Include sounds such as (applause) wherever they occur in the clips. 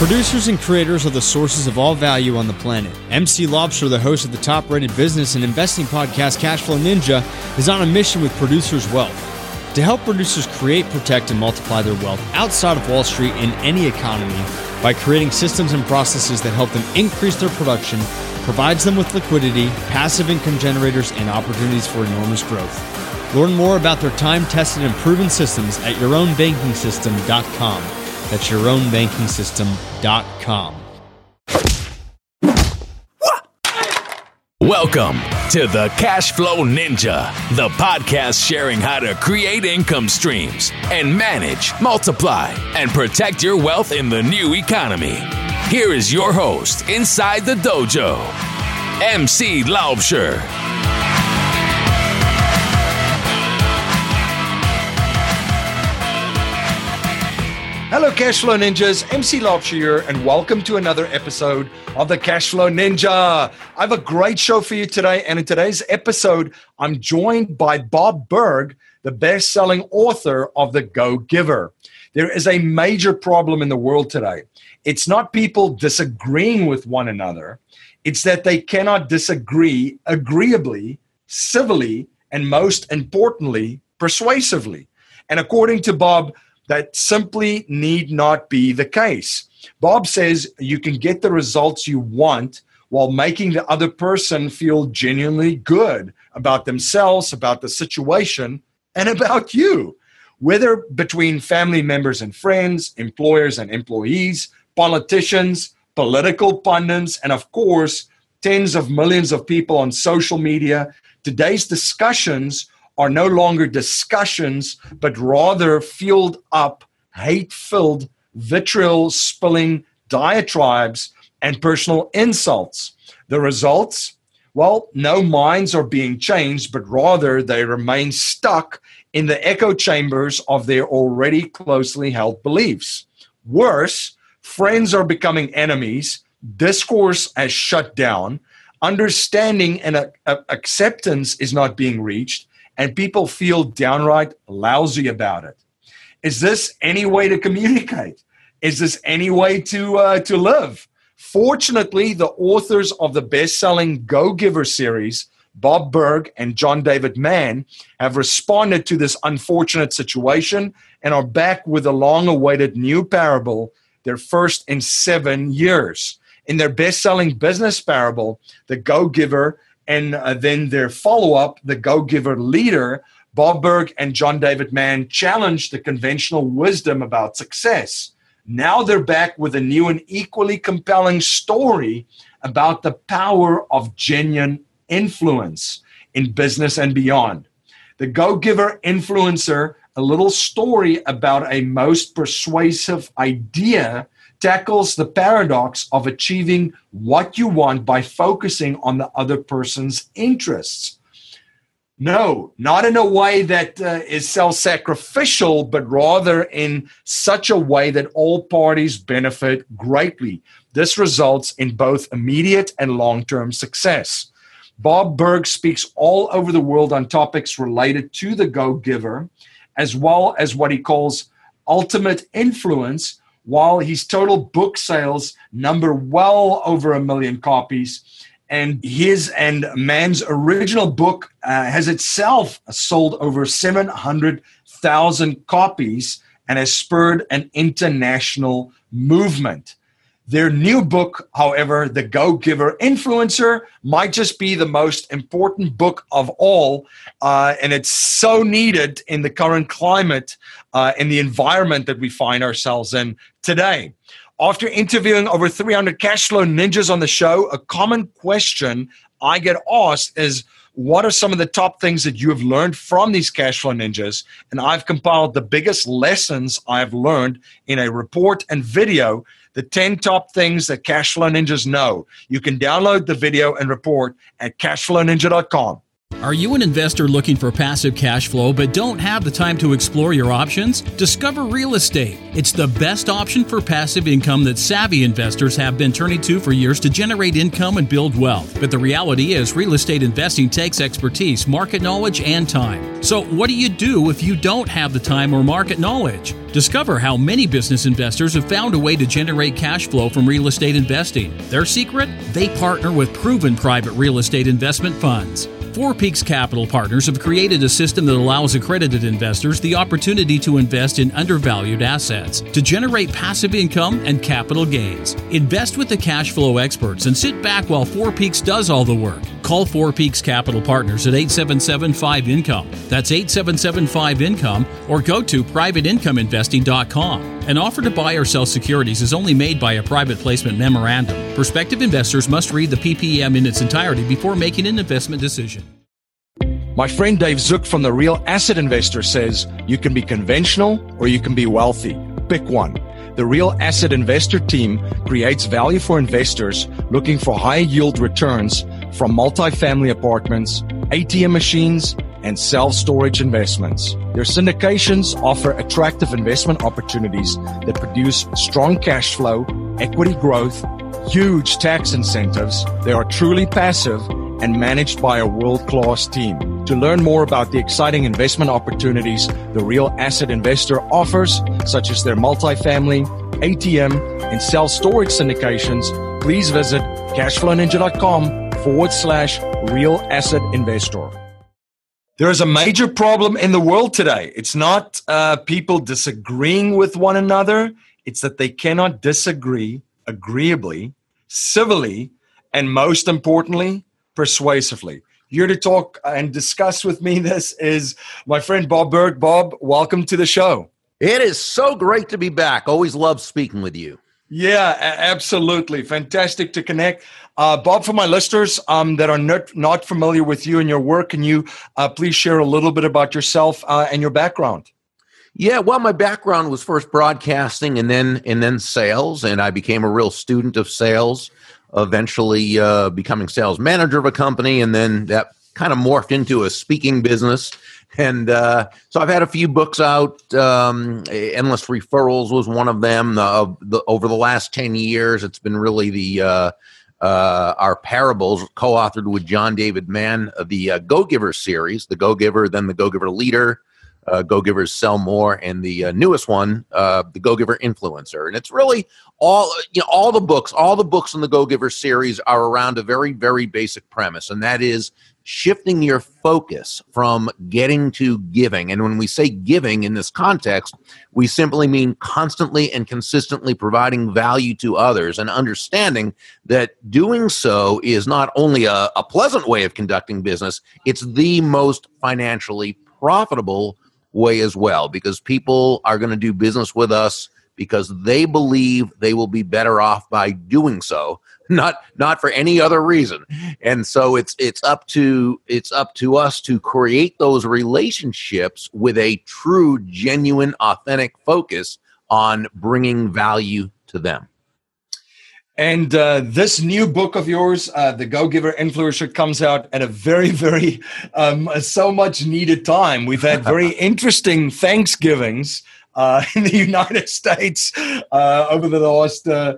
Producers and creators are the sources of all value on the planet. MC Laubscher, the host of the top rated business and investing podcast Cashflow Ninja, is on a mission with Producers Wealth to help producers create, protect, and multiply their wealth outside of Wall Street in any economy by creating systems and processes that help them increase their production, provides them with liquidity, passive income generators, and opportunities for enormous growth. Learn more about their time tested and proven systems at yourownbankingsystem.com. That's yourownbankingsystem.com. Welcome to the Cash Flow Ninja, the podcast sharing how to create income streams and manage, multiply, and protect your wealth in the new economy. Here is your host inside the dojo, MC Laubscher. Hello, Cashflow Ninjas. MC here, and welcome to another episode of the Cashflow Ninja. I have a great show for you today, and in today's episode, I'm joined by Bob Burg, the best-selling author of The Go Giver. There is a major problem in the world today. It's not people disagreeing with one another; it's that they cannot disagree agreeably, civilly, and most importantly, persuasively. And according to Bob that simply need not be the case. Bob says you can get the results you want while making the other person feel genuinely good about themselves, about the situation, and about you. Whether between family members and friends, employers and employees, politicians, political pundits, and of course, tens of millions of people on social media, today's discussions are no longer discussions, but rather fueled up, hate filled, vitriol spilling diatribes and personal insults. The results? Well, no minds are being changed, but rather they remain stuck in the echo chambers of their already closely held beliefs. Worse, friends are becoming enemies, discourse has shut down, understanding and acceptance is not being reached, and people feel downright lousy about it. Is this any way to communicate? Is this any way to uh, to live? Fortunately, the authors of the best-selling Go Giver series, Bob Burg and John David Mann, have responded to this unfortunate situation and are back with a long-awaited new parable, their first in seven years. In their best-selling business parable, The Go Giver and uh, then their follow up, the Go Giver leader, Bob Burg and John David Mann, challenged the conventional wisdom about success. Now they're back with a new and equally compelling story about the power of genuine influence in business and beyond. The Go Giver influencer, a little story about a most persuasive idea tackles the paradox of achieving what you want by focusing on the other person's interests. No, not in a way that uh, is self sacrificial, but rather in such a way that all parties benefit greatly. This results in both immediate and long term success. Bob Burg speaks all over the world on topics related to the Go Giver, as well as what he calls ultimate influence, while his total book sales number well over a million copies. And his and Mann's original book uh, has itself sold over 700,000 copies and has spurred an international movement. Their new book, however, The Go Giver Influencer, might just be the most important book of all. Uh, and it's so needed in the current climate uh, and the environment that we find ourselves in today. After interviewing over 300 cash flow ninjas on the show, a common question I get asked is what are some of the top things that you have learned from these cash flow ninjas? And I've compiled the biggest lessons I've learned in a report and video the 10 top things that Cashflow Ninjas know. You can download the video and report at cashflowninja.com. Are you an investor looking for passive cash flow but don't have the time to explore your options? Discover Real Estate. It's the best option for passive income that savvy investors have been turning to for years to generate income and build wealth. But the reality is, real estate investing takes expertise, market knowledge, and time. So, what do you do if you don't have the time or market knowledge? Discover how many business investors have found a way to generate cash flow from real estate investing. Their secret? They partner with proven private real estate investment funds. Four Peaks Capital Partners have created a system that allows accredited investors the opportunity to invest in undervalued assets to generate passive income and capital gains. Invest with the cash flow experts and sit back while Four Peaks does all the work. Call Four Peaks Capital Partners at 877 5 Income. That's 877 5 Income or go to privateincomeinvesting.com. An offer to buy or sell securities is only made by a private placement memorandum. Prospective investors must read the PPM in its entirety before making an investment decision. My friend Dave Zook from the Real Asset Investor says you can be conventional or you can be wealthy. Pick one. The Real Asset Investor team creates value for investors looking for high yield returns from multifamily apartments, ATM machines, and self storage investments. Their syndications offer attractive investment opportunities that produce strong cash flow, equity growth, huge tax incentives. They are truly passive and managed by a world class team. To learn more about the exciting investment opportunities the real asset investor offers, such as their multifamily, ATM, and self storage syndications, please visit cashflowninja.com forward slash real asset investor. There is a major problem in the world today. It's not uh, people disagreeing with one another, it's that they cannot disagree agreeably, civilly, and most importantly, persuasively. Here to talk and discuss with me this is my friend Bob Burg. Bob, welcome to the show. It is so great to be back. Always love speaking with you. Yeah, absolutely. Fantastic to connect. Uh, Bob, for my listeners um, that are not, not familiar with you and your work, can you uh, please share a little bit about yourself uh, and your background? Yeah, well, my background was first broadcasting and then and then sales, and I became a real student of sales. Eventually, uh, becoming sales manager of a company, and then that kind of morphed into a speaking business and uh, so I've had a few books out. Um, Endless Referrals was one of them. Uh, the, over the last ten years, it's been really the uh, uh our parables, co-authored with John David Mann, the uh, Go Giver series, the Go Giver, then the Go Giver Leader. Go Givers Sell More, and the newest one, the Go Giver Influencer, and it's really all you know. All the books, all the books in the Go Giver series are around a very, very basic premise, and that is shifting your focus from getting to giving. And when we say giving in this context, we simply mean constantly and consistently providing value to others and understanding that doing so is not only a, a pleasant way of conducting business, it's the most financially profitable way as well because people are going to do business with us because they believe they will be better off by doing so (laughs) not not for any other reason and so it's it's up to it's up to us to create those relationships with a true genuine authentic focus on bringing value to them and uh, this new book of yours, uh, The Go Giver Influencer, comes out at a very, very, um, so much needed time. We've had very (laughs) interesting Thanksgivings uh, (laughs) in the United States uh, over the last uh,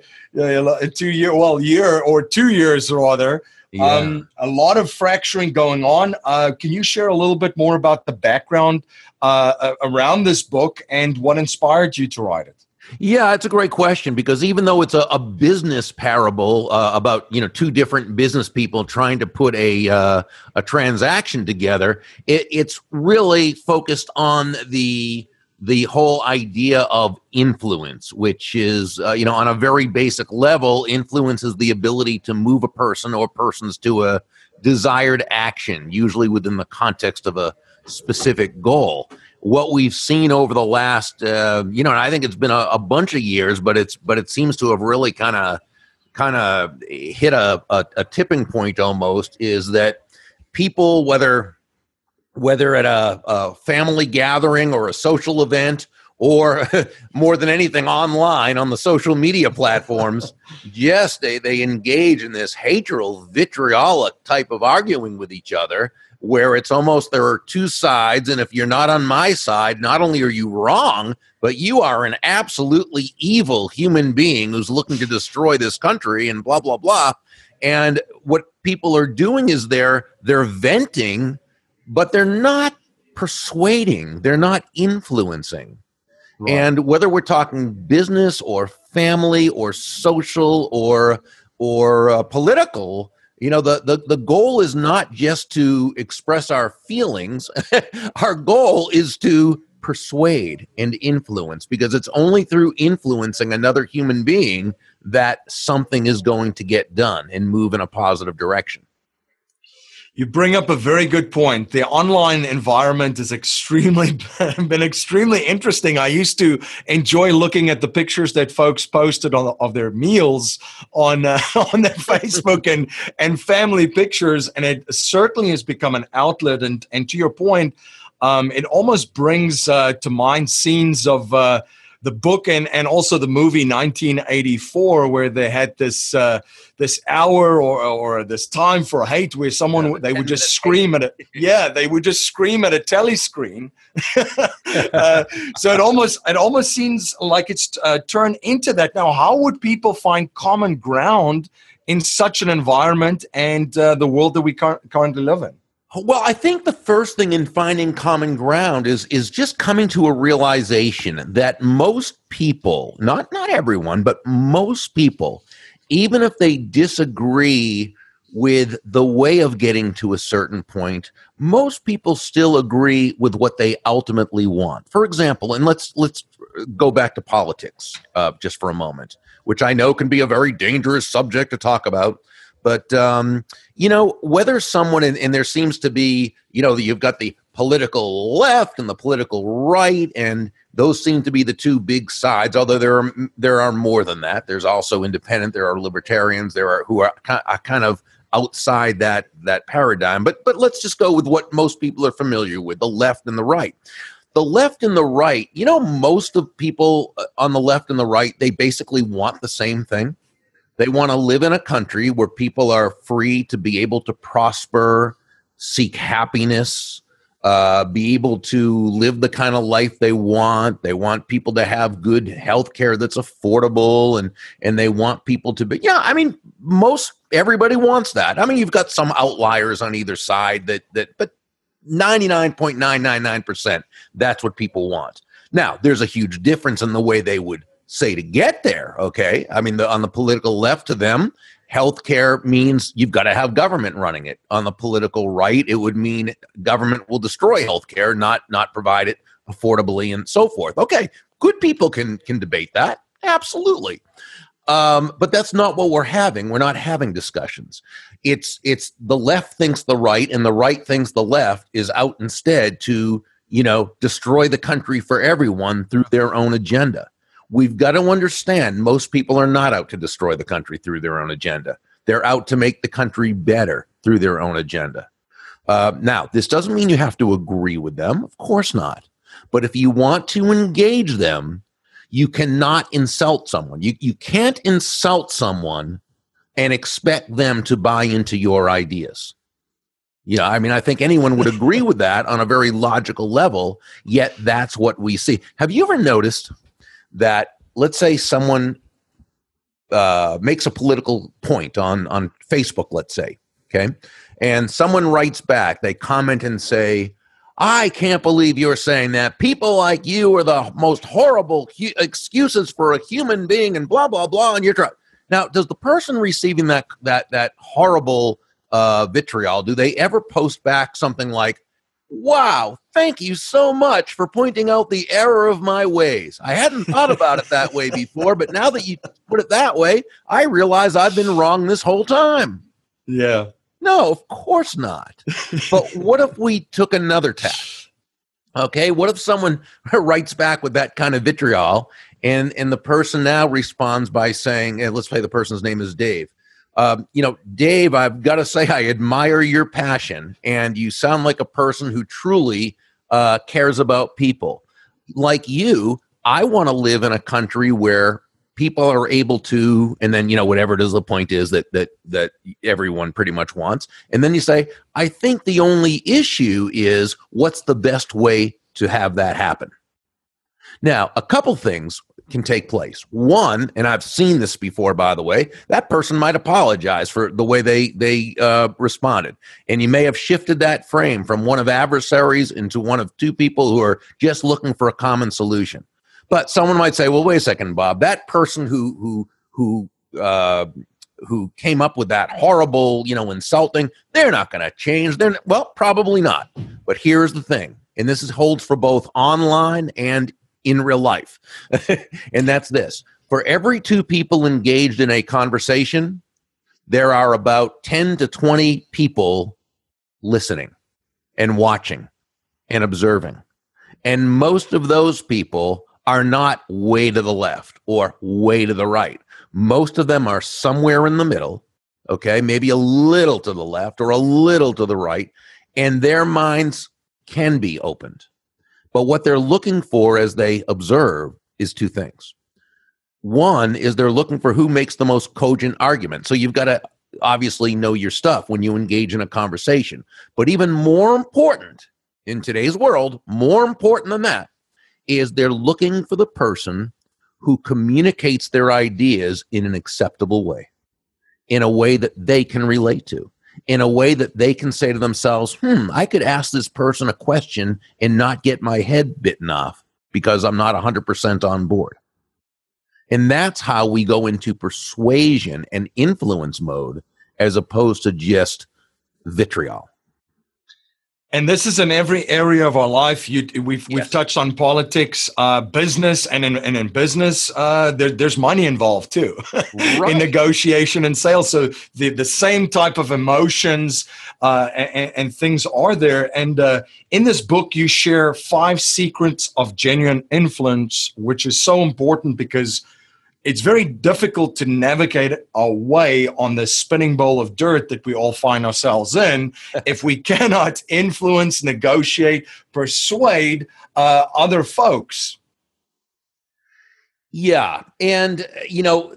two year, well, year or two years rather. Yeah. Um, a lot of fracturing going on. Uh, can you share a little bit more about the background uh, around this book and what inspired you to write it? Yeah, it's a great question because even though it's a, a business parable uh, about you know two different business people trying to put a uh, a transaction together, it, it's really focused on the the whole idea of influence, which is, uh, you know, on a very basic level, influence is the ability to move a person or persons to a desired action, usually within the context of a specific goal. What we've seen over the last, uh, you know, and I think it's been a, a, bunch of years, but it's but it seems to have really kind of kind of hit a, a, a tipping point almost. Is that people, whether whether at a, a family gathering or a social event or (laughs) more than anything online on the social media platforms (laughs) yes they, they engage in this hateful vitriolic type of arguing with each other where it's almost there are two sides and if you're not on my side not only are you wrong but you are an absolutely evil human being who's looking to destroy this country and blah blah blah. And what people are doing is they're they're venting but they're not persuading they're not influencing. Right. and whether we're talking business or family or social or or uh, political you know the, the the goal is not just to express our feelings. (laughs) Our goal is to persuade and influence because it's only through influencing another human being that something is going to get done and move in a positive direction you bring up a very good point. The online environment is extremely (laughs) been extremely interesting. I used to enjoy looking at the pictures that folks posted on of their meals on uh, (laughs) on their (laughs) Facebook and and family pictures, and it certainly has become an outlet. And and to your point, um, it almost brings uh, to mind scenes of. Uh, the book and, and also the movie 1984 where they had this uh, this hour or, or this time for hate where someone yeah, they would just scream at it yeah they would just scream at a telescreen (laughs) uh, so it almost it almost seems like it's uh, turned into that. Now how would people find common ground in such an environment and uh, the world that we currently live in well, I think the first thing in finding common ground is is just coming to a realization that most people, not not everyone, but most people, even if they disagree with the way of getting to a certain point, most people still agree with what they ultimately want. For example, and let's let's go back to politics uh, just for a moment, which I know can be a very dangerous subject to talk about. But um, you know, whether someone and, and there seems to be, you know, you've got the political left and the political right, and those seem to be the two big sides. Although there are there are more than that. There's also independent. There are libertarians. There are who are kind of outside that that paradigm. But but let's just go with what most people are familiar with: the left and the right. The left and the right. You know, most of people uh, on the left and the right they basically want the same thing they want to live in a country where people are free to be able to prosper, seek happiness, uh, be able to live the kind of life they want. They want people to have good health care that's affordable and and they want people to be yeah, I mean most everybody wants that. I mean you've got some outliers on either side that that but 99.999% that's what people want. Now, there's a huge difference in the way they would say to get there. Okay. I mean, the, on the political left to them, healthcare means you've got to have government running it. On the political right, it would mean government will destroy healthcare, not not provide it affordably and so forth. Okay, good people can can debate that. Absolutely. Um, but that's not what we're having. We're not having discussions. It's it's the left thinks the right and the right thinks the left is out instead to, you know, destroy the country for everyone through their own agenda we've got to understand most people are not out to destroy the country through their own agenda. They're out to make the country better through their own agenda. Uh, now, this doesn't mean you have to agree with them. Of course not. But if you want to engage them, you cannot insult someone. You, you can't insult someone and expect them to buy into your ideas. Yeah, I mean, I think anyone would agree with that on a very logical level, yet that's what we see. Have you ever noticed that let's say someone uh, makes a political point on on Facebook, let's say, okay, and someone writes back, they comment and say, "I can't believe you're saying that. People like you are the most horrible hu- excuses for a human being," and blah blah blah. And you're trying. Now, does the person receiving that that that horrible uh, vitriol do they ever post back something like, Wow, thank you so much for pointing out the error of my ways. I hadn't thought about it that way before, but now that you put it that way, I realize I've been wrong this whole time. Yeah. No, of course not. but what if we took another tack? Okay, what if someone (laughs) writes back with that kind of vitriol and and the person now responds by saying, let's say the person's name is Dave. Um, you know, Dave, I've got to say, I admire your passion, and you sound like a person who truly uh, cares about people. Like you, I want to live in a country where people are able to and then you know whatever it is the point is that that that everyone pretty much wants and then you say i think the only issue is what's the best way to have that happen now a couple things can take place one and i've seen this before by the way that person might apologize for the way they they uh, responded and you may have shifted that frame from one of adversaries into one of two people who are just looking for a common solution but someone might say, "Well, wait a second, Bob. That person who who who uh, who came up with that horrible, you know, insulting, they're not going to change. They're well, probably not. But here's the thing, and this is holds for both online and in real life, (laughs) and that's this: for every two people engaged in a conversation, there are about ten to twenty people listening and watching and observing, and most of those people are not way to the left or way to the right. Most of them are somewhere in the middle, okay, maybe a little to the left or a little to the right, and their minds can be opened. But what they're looking for as they observe is two things. One is they're looking for who makes the most cogent argument. So you've got to obviously know your stuff when you engage in a conversation. But even more important in today's world, more important than that, is they're looking for the person who communicates their ideas in an acceptable way, in a way that they can relate to, in a way that they can say to themselves, hmm, I could ask this person a question and not get my head bitten off because I'm not 100% on board. And that's how we go into persuasion and influence mode as opposed to just vitriol and this is in every area of our life. You, we've we've touched on politics, uh, business, and in and in business, uh, there, there's money involved too, (laughs) right. in negotiation and sales. So the the same type of emotions uh, and, and, things are there. And uh, in this book, you share five secrets of genuine influence, which is so important because it's very difficult to navigate our way on the spinning bowl of dirt that we all find ourselves in (laughs) if we cannot influence, negotiate, persuade uh, other folks. Yeah. And, you know,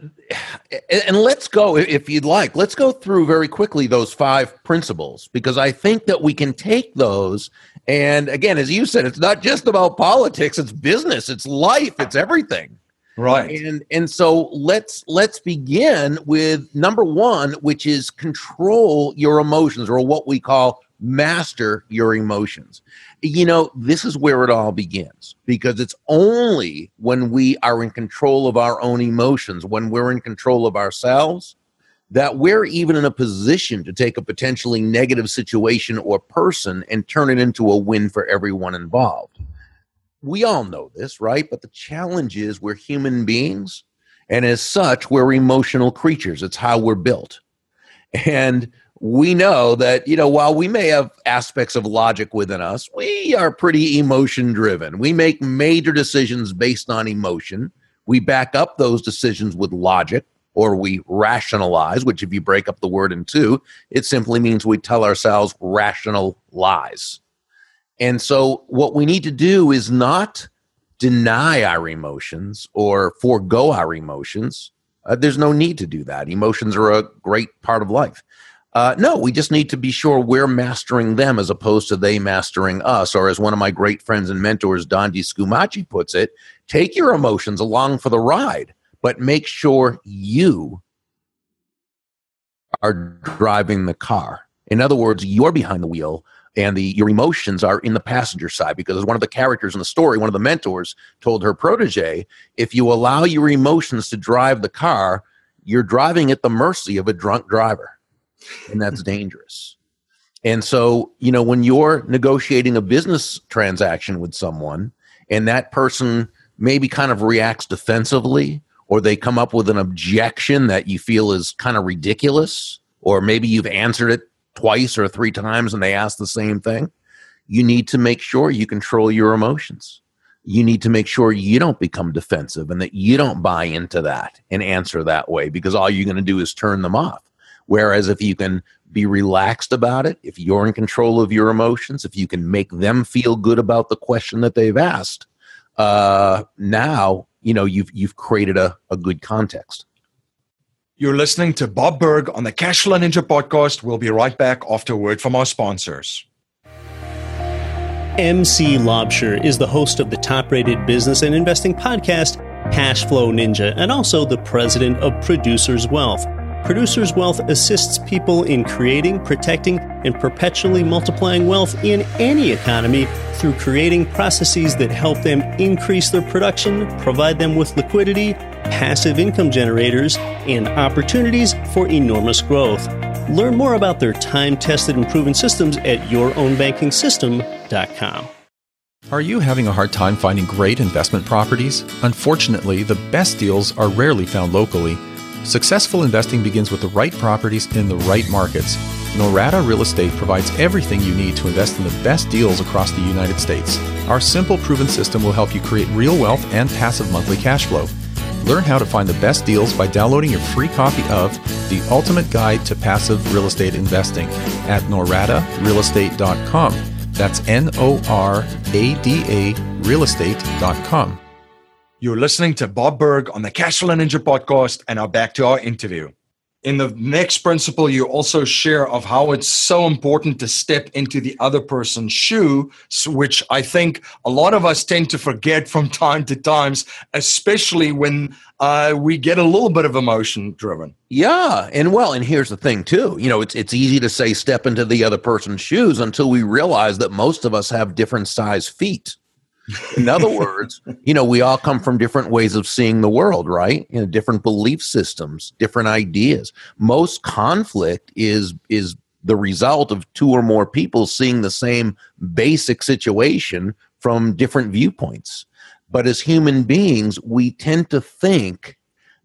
and let's go, if you'd like, let's go through very quickly those five principles because I think that we can take those. And again, as you said, it's not just about politics, it's business, it's life, it's everything right. And and so let's let's begin with number one which is control your emotions or what we call master your emotions. You know this is where it all begins because it's only when we are in control of our own emotions when we're in control of ourselves that we're even in a position to take a potentially negative situation or person and turn it into a win for everyone involved we all know this, right? But the challenge is we're human beings, and as such, we're emotional creatures. It's how we're built. And we know that, you know, while we may have aspects of logic within us, we are pretty emotion driven. We make major decisions based on emotion. We back up those decisions with logic or we rationalize, which, if you break up the word in two, it simply means we tell ourselves rational lies. And so, what we need to do is not deny our emotions or forego our emotions. Uh, there's no need to do that. Emotions are a great part of life. Uh, no, we just need to be sure we're mastering them as opposed to they mastering us. Or, as one of my great friends and mentors, Dondi Scumaci, puts it, take your emotions along for the ride, but make sure you are driving the car. In other words, you're behind the wheel and the your emotions are in the passenger side because one of the characters in the story one of the mentors told her protege if you allow your emotions to drive the car you're driving at the mercy of a drunk driver. And that's (laughs) dangerous. And so you know when you're negotiating a business transaction with someone and that person maybe kind of reacts defensively or they come up with an objection that you feel is kind of ridiculous or maybe you've answered it twice or three times and they ask the same thing, you need to make sure you control your emotions. You need to make sure you don't become defensive and that you don't buy into that and answer that way because all you're going to do is turn them off. Whereas if you can be relaxed about it, if you're in control of your emotions, if you can make them feel good about the question that they've asked, uh, now you know you've you've created a, a good context. You're listening to Bob Burg on the Cashflow Ninja podcast. We'll be right back after a word from our sponsors. MC Laubscher is the host of the top rated business and investing podcast, Cashflow Ninja, and also the president of Producers Wealth. Producers Wealth assists people in creating, protecting, and perpetually multiplying wealth in any economy through creating processes that help them increase their production, provide them with liquidity, passive income generators, and opportunities for enormous growth. Learn more about their time tested and proven systems at yourownbankingsystem.com. Are you having a hard time finding great investment properties? Unfortunately, the best deals are rarely found locally. Successful investing begins with the right properties in the right markets. Norada Real Estate provides everything you need to invest in the best deals across the United States. Our simple, proven system will help you create real wealth and passive monthly cash flow. Learn how to find the best deals by downloading your free copy of The Ultimate Guide to Passive Real Estate Investing at noradarealestate.com. That's N O R A D A realestate.com. You're listening to Bob Burg on the Cashflow Ninja podcast, and now back to our interview. In the next principle, you also share of how it's so important to step into the other person's shoe, which I think a lot of us tend to forget (laughs) from time to times, especially when uh, we get a little bit of emotion driven. Yeah, and well, and here's the thing too. You know, it's it's easy to say step into the other person's shoes until we realize that most of us have different size feet. In other words, you know, we all come from different ways of seeing the world, right? You know, different belief systems, different ideas. Most conflict is is the result of two or more people seeing the same basic situation from different viewpoints. But as human beings, we tend to think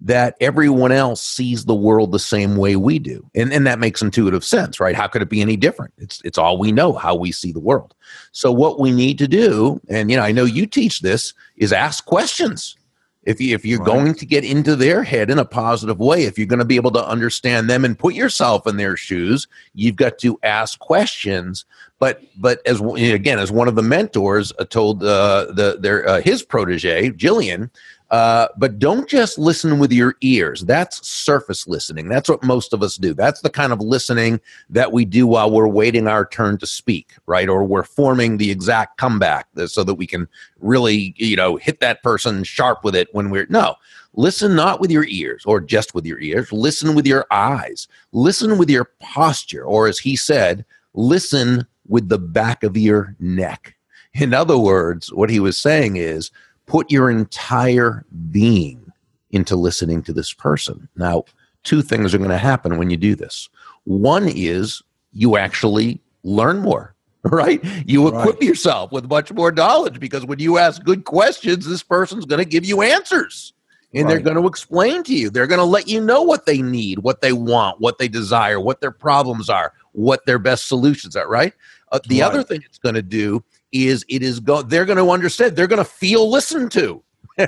that everyone else sees the world the same way we do. And, and that makes intuitive sense, right? How could it be any different? It's, it's all we know, how we see the world. So, what we need to do, and you know, I know you teach this, is ask questions. If, you, if you're right. going to get into their head in a positive way, if you're going to be able to understand them and put yourself in their shoes, you've got to ask questions. But but as again, as one of the mentors uh, told uh, the their uh, his protege Jillian, uh, but don't just listen with your ears. That's surface listening. That's what most of us do. That's the kind of listening that we do while we're waiting our turn to speak, right? Or we're forming the exact comeback so that we can really, you know, hit that person sharp with it when we're no. Listen not with your ears or just with your ears. Listen with your eyes. Listen with your posture, or as he said, listen with the back of your neck. In other words, what he was saying is put your entire being into listening to this person. Now, two things are going to happen when you do this. One is you actually learn more, (laughs) right? You equip right. yourself with much more knowledge because when you ask good questions, this person's going to give you answers. And right. they're going to explain to you. They're going to let you know what they need, what they want, what they desire, what their problems are, what their best solutions are, right? Uh, the right. other thing it's going to do is it is go they're going to understand they're going to feel listened to. (laughs)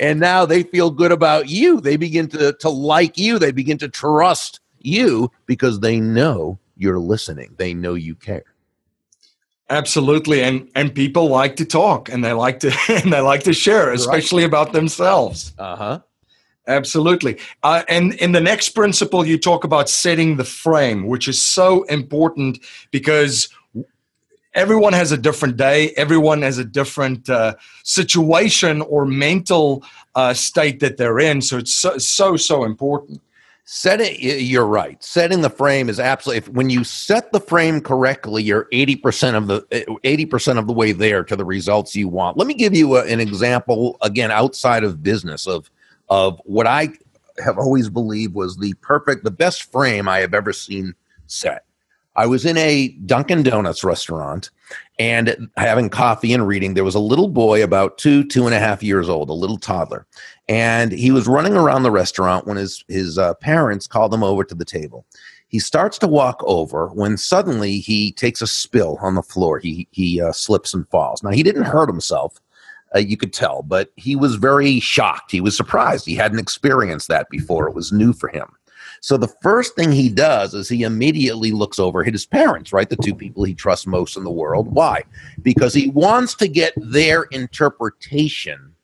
And now they feel good about you. They begin to to like you. They begin to trust you because they know you're listening. They know you care. Absolutely. And and people like to talk and they like to (laughs) and they like to share especially right. about themselves. Uh-huh. Absolutely. Uh, and in the next principle you talk about setting the frame which is so important because everyone has a different day. Everyone has a different uh, situation or mental uh, state that they're in. So it's so so, so important. Setting you're right. Setting the frame is absolutely if, when you set the frame correctly you're 80% of the 80% of the way there to the results you want. Let me give you a, an example again outside of business of of what i have always believed was the perfect the best frame i have ever seen set I was in a Dunkin' Donuts restaurant and having coffee and reading. There was a little boy about two, two and a half years old, a little toddler. And he was running around the restaurant when his, his uh, parents called him over to the table. He starts to walk over when suddenly he takes a spill on the floor. He, he uh, slips and falls. Now, he didn't hurt himself. Uh, you could tell, but he was very shocked. He was surprised. He hadn't experienced that before. It was new for him. So the first thing he does is he immediately looks over at his parents, right? The two people he trusts most in the world. Why? Because he wants to get their interpretation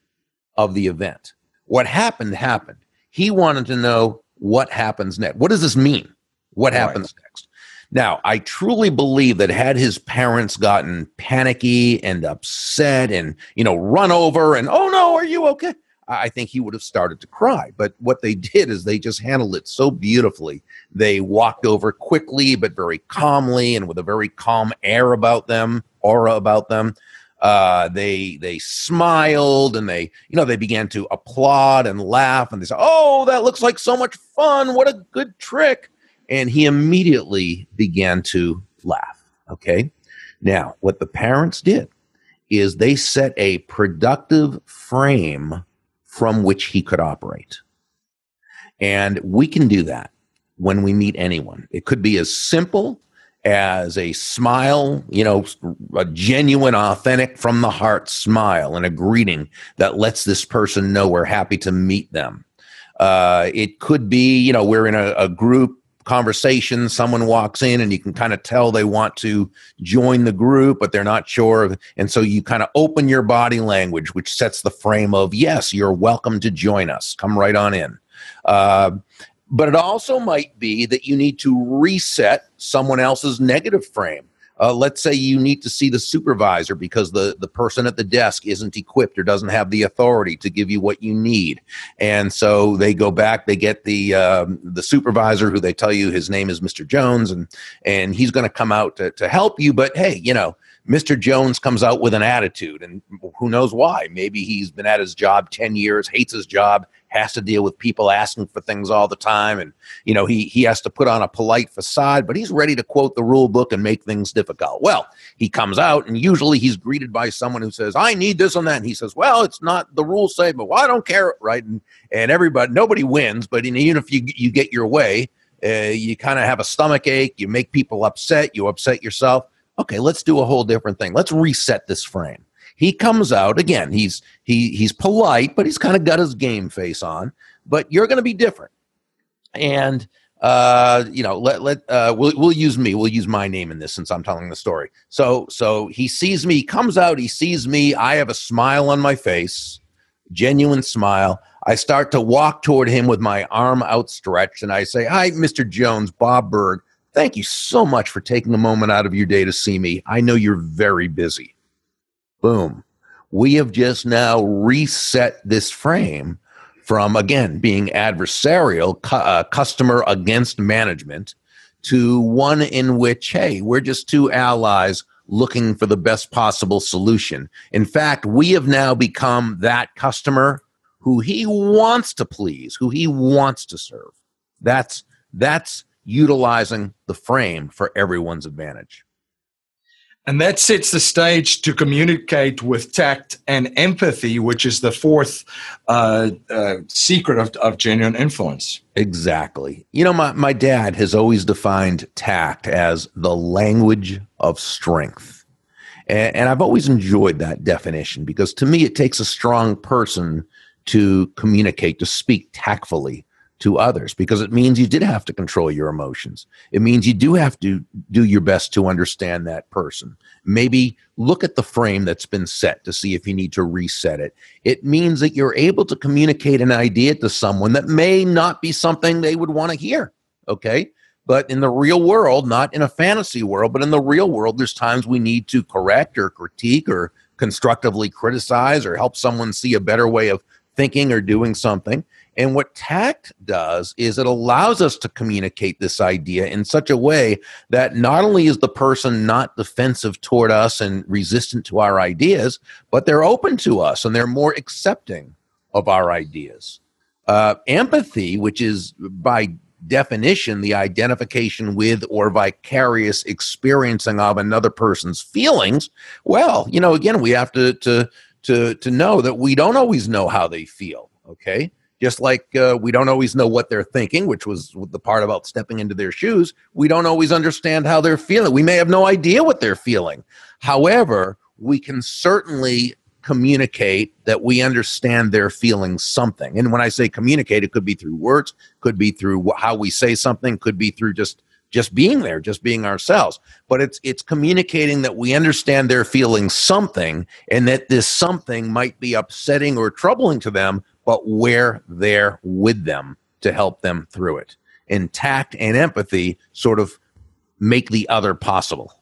of the event. What happened happened. He wanted to know what happens next. What does this mean? What happens right. next? Now, I truly believe that had his parents gotten panicky and upset and, you know, run over and, oh no, are you okay? I think he would have started to cry. But what they did is they just handled it so beautifully. They walked over quickly, but very calmly and with a very calm air about them, aura about them. Uh, they they smiled and they you know they began to applaud and laugh and they said, "Oh, that looks like so much fun! What a good trick!" And he immediately began to laugh. Okay, now what the parents did is they set a productive frame from which he could operate. And we can do that when we meet anyone. It could be as simple as a smile, you know, a genuine, authentic, from the heart smile and a greeting that lets this person know we're happy to meet them. Uh, it could be, you know, we're in a, a group conversation someone walks in and you can kind of tell they want to join the group but they're not sure and so you kind of open your body language which sets the frame of yes you're welcome to join us. Come right on in. Uh, but it also might be that you need to reset someone else's negative frame uh, let's say you need to see the supervisor because the, the person at the desk isn't equipped or doesn't have the authority to give you what you need. And so they go back, they get the, um, the supervisor who they tell you his name is Mr. Jones and, and he's going to come out to, to help you. But hey, you know, Mr. Jones comes out with an attitude, and who knows why? Maybe he's been at his job 10 years, hates his job, has to deal with people asking for things all the time. And you know he he has to put on a polite facade but he's ready to quote the rule book and make things difficult. Well he comes out and usually he's greeted by someone who says i need this and that. And he says well it's not the rules say but well, i don't care right? And and everybody nobody wins but even if you you get your way uh, you kind of have a stomach ache you make people upset you upset yourself. Okay let's do a whole different thing. Let's reset this frame he comes out again. He's he he's polite, but he's kind of got his game face on. But you're going to be different, and uh, you know, let let uh, we'll we'll use me. We'll use my name in this since I'm telling the story. So so he sees me, he comes out, he sees me. I have a smile on my face, genuine smile. I start to walk toward him with my arm outstretched, and I say, "Hi, Mr. Jones, Bob Burg. Thank you so much for taking a moment out of your day to see me. I know you're very busy." Boom. We have just now reset this frame from, again, being adversarial, cu- uh, customer against management, to one in which, hey, we're just two allies looking for the best possible solution. In fact, we have now become that customer who he wants to please, who he wants to serve. That's that's utilizing the frame for everyone's advantage. And that sets the stage to communicate with tact and empathy, which is the fourth uh, uh, secret of, of genuine influence. Exactly. You know, my, my dad has always defined tact as the language of strength. And, and I've always enjoyed that definition because to me, it takes a strong person to communicate, to speak tactfully to others because it means you did have to control your emotions. It means you do have to do your best to understand that person. Maybe look at the frame that's been set to see if you need to reset it. It means that you're able to communicate an idea to someone that may not be something they would want to hear. Okay. But in the real world, not in a fantasy world, but in the real world, there's times we need to correct or critique or constructively criticize or help someone see a better way of thinking or doing something. And what tact does is it allows us to communicate this idea in such a way that not only is the person not defensive toward us and resistant to our ideas, but they're open to us and they're more accepting of our ideas. Uh, empathy, which is by definition the identification with or vicarious experiencing of another person's feelings, well, you know, again, we have to to to to know that we don't always know how they feel. Okay just like uh, we don't always know what they're thinking, which was the part about stepping into their shoes. We don't always understand how they're feeling. We may have no idea what they're feeling. However, we can certainly communicate that we understand they're feeling something. And when I say communicate, it could be through words, could be through how we say something, could be through just just being there, just being ourselves. But it's it's communicating that we understand they're feeling something and that this something might be upsetting or troubling to them, but we're there with them to help them through it. And tact and empathy sort of make the other possible.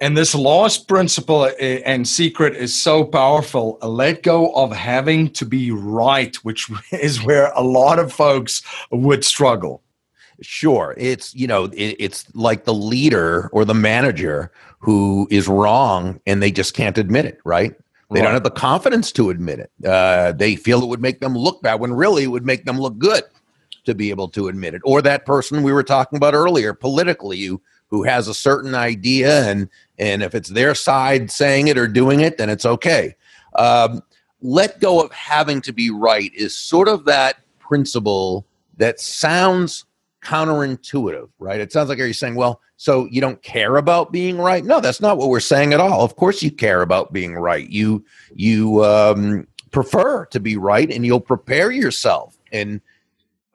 And this last principle and secret is so powerful. Let go of having to be right, which (laughs) is where a lot of folks would struggle. Sure. It's, you know, it's like the leader or the manager who is wrong and they just can't admit it, right? They right. don't have the confidence to admit it. Uh, they feel it would make them look bad when really it would make them look good to be able to admit it. Or that person we were talking about earlier, politically, who who has a certain idea, and and if it's their side saying it or doing it, then it's okay. Um, let go of having to be right is sort of that principle that sounds counterintuitive, right? It sounds like you're saying, well, so you don't care about being right? No, that's not what we're saying at all. Of course, you care about being right. You you um, prefer to be right, and you'll prepare yourself and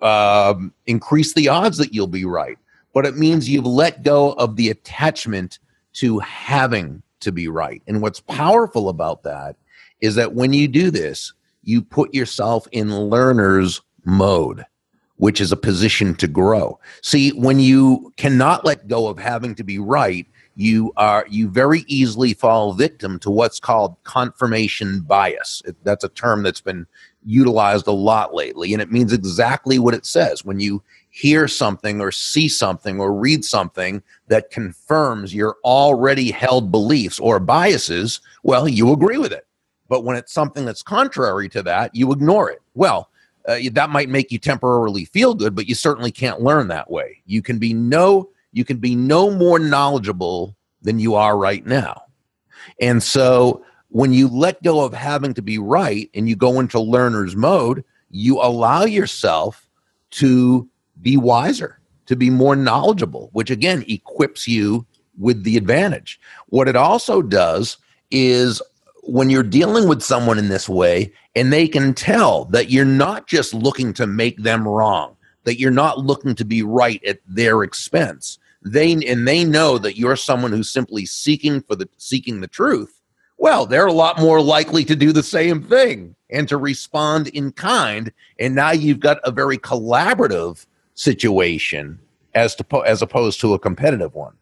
um, increase the odds that you'll be right. But it means you've let go of the attachment to having to be right. And what's powerful about that is that when you do this, you put yourself in learner's mode, which is a position to grow. See, when you cannot let go of having to be right, you are you very easily fall victim to what's called confirmation bias. That's a term that's been utilized a lot lately, and it means exactly what it says. When you hear something or see something or read something that confirms your already held beliefs or biases, well, you agree with it. But when it's something that's contrary to that, you ignore it. Well, uh, that might make you temporarily feel good, but you certainly can't learn that way. You can be no you can be no more knowledgeable than you are right now. And so when you let go of having to be right and you go into learner's mode, you allow yourself to be wiser, to be more knowledgeable, which again equips you with the advantage. What it also does is when you're dealing with someone in this way and they can tell that you're not just looking to make them wrong, that you're not looking to be right at their expense. They and they know that you're someone who's simply seeking for the seeking the truth well, they're a lot more likely to do the same thing and to respond in kind. And now you've got a very collaborative situation as to as opposed to a competitive one.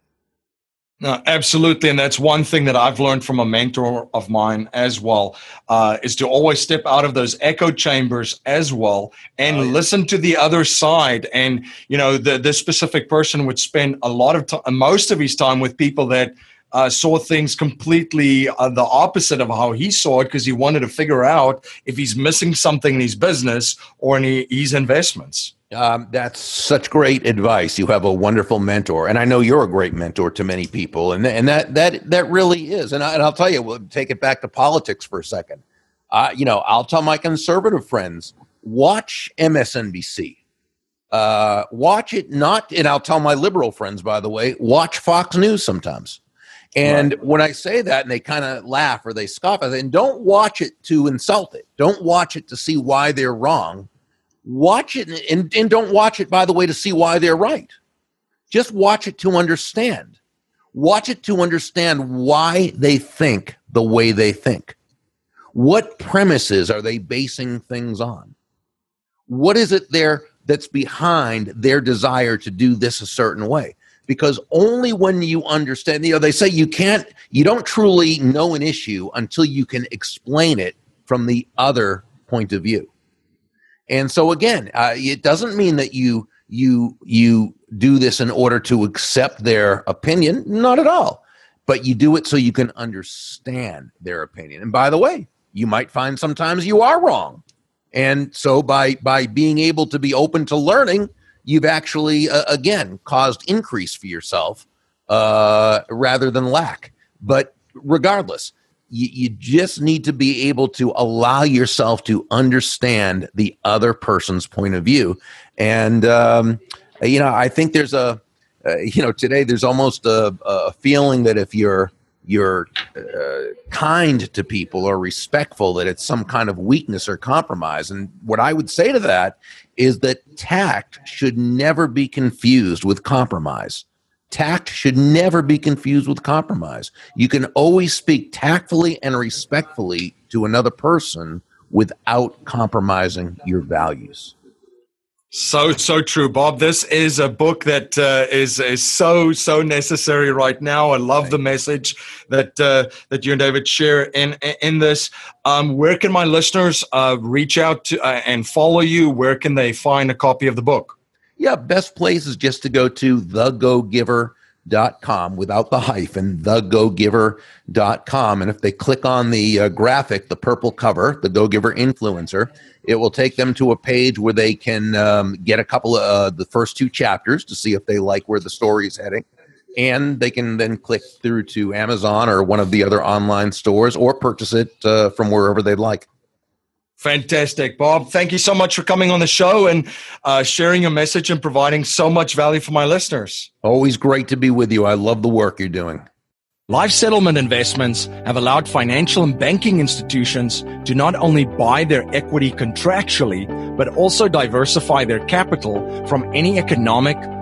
No, absolutely, and that's one thing that I've learned from a mentor of mine as well uh, is to always step out of those echo chambers as well and oh, yeah. listen to the other side. And you know, the this specific person would spend a lot of time, most of his time with people that uh, saw things completely uh, the opposite of how he saw it because he wanted to figure out if he's missing something in his business or in his investments. Um, that's such great advice. You have a wonderful mentor, and I know you're a great mentor to many people, and and that that that really is. And, I, and I'll tell you, we'll take it back to politics for a second. Uh, you know, I'll tell my conservative friends, watch MSNBC. Uh, watch it not, and I'll tell my liberal friends, by the way, watch Fox News sometimes and right. when I say that and they kind of laugh or they scoff at it, and don't watch it to insult it. Don't watch it to see why they're wrong. Watch it and, and don't watch it, by the way, to see why they're right. Just watch it to understand. Watch it to understand why they think the way they think. What premises are they basing things on? What is it there that's behind their desire to do this a certain way? Because only when you understand, you know, they say you can't, you don't truly know an issue until you can explain it from the other point of view. And so again, uh, it doesn't mean that you you you do this in order to accept their opinion, not at all. But you do it so you can understand their opinion. And by the way, you might find sometimes you are wrong. And so by by being able to be open to learning, you've actually uh, again caused increase for yourself uh, rather than lack. But regardless, you, you just need to be able to allow yourself to understand the other person's point of view. And um, you know, I think there's a uh, you know today there's almost a, a feeling that if you're you're uh, kind to people or respectful that it's some kind of weakness or compromise. And what i would say to that is that tact should never be confused with compromise. Tact should never be confused with compromise. You can always speak tactfully and respectfully to another person without compromising your values so so true, Bob. This is a book that uh, is is so so necessary right now. I love the message that uh, that you and David share in in this. Um, where can my listeners uh, reach out to uh, and follow you? Where can they find a copy of the book? Yeah, best place is just to go to thegogiver.com without the hyphen, thegogiver.com. And if they click on the uh, graphic, the purple cover, the Go Giver Influencer, it will take them to a page where they can um, get a couple of uh, the first two chapters to see if they like where the story is heading. And they can then click through to Amazon or one of the other online stores or purchase it uh, from wherever they'd like. Fantastic, Bob. Thank you so much for coming on the show and uh, sharing your message and providing so much value for my listeners. Always great to be with you. I love the work you're doing. Life settlement investments have allowed financial and banking institutions to not only buy their equity contractually, but also diversify their capital from any economic,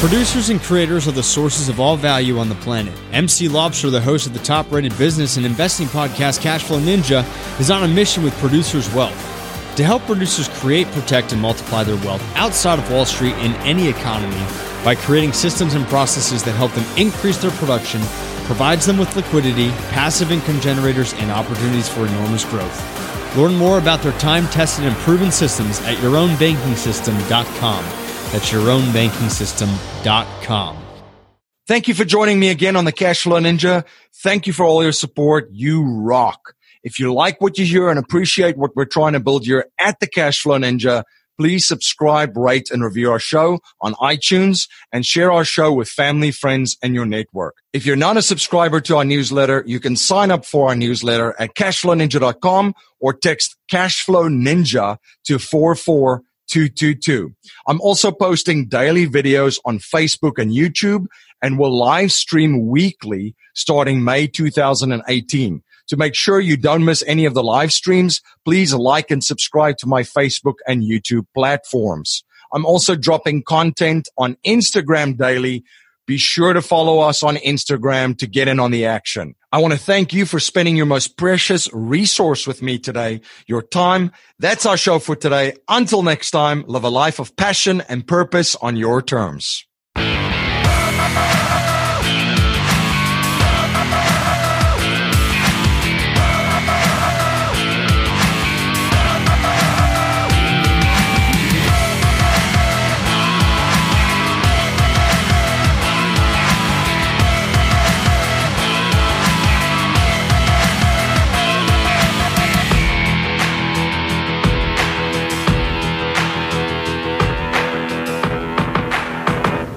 Producers and creators are the sources of all value on the planet. MC Laubscher, the host of the top rated business and investing podcast Cashflow Ninja, is on a mission with Producers Wealth to help producers create, protect, and multiply their wealth outside of Wall Street in any economy by creating systems and processes that help them increase their production provides them with liquidity, passive income generators, and opportunities for enormous growth. Learn more about their time tested and proven systems at yourownbankingsystem.com. That's yourownbankingsystem.com. Thank you for joining me again on the Cashflow Ninja. Thank you for all your support. You rock. If you like what you hear and appreciate what we're trying to build here at the Cashflow Ninja, please subscribe, rate, and review our show on iTunes and share our show with family, friends, and your network. If you're not a subscriber to our newsletter, you can sign up for our newsletter at cashflowninja.com or text cashflow ninja to 44222. I'm also posting daily videos on Facebook and YouTube and will live stream weekly starting May 2018. To make sure you don't miss any of the live streams, please like and subscribe to my Facebook and YouTube platforms. I'm also dropping content on Instagram daily. Be sure to follow us on Instagram to get in on the action. I want to thank you for spending your most precious resource with me today, your time. That's our show for today. Until next time, live a life of passion and purpose on your terms.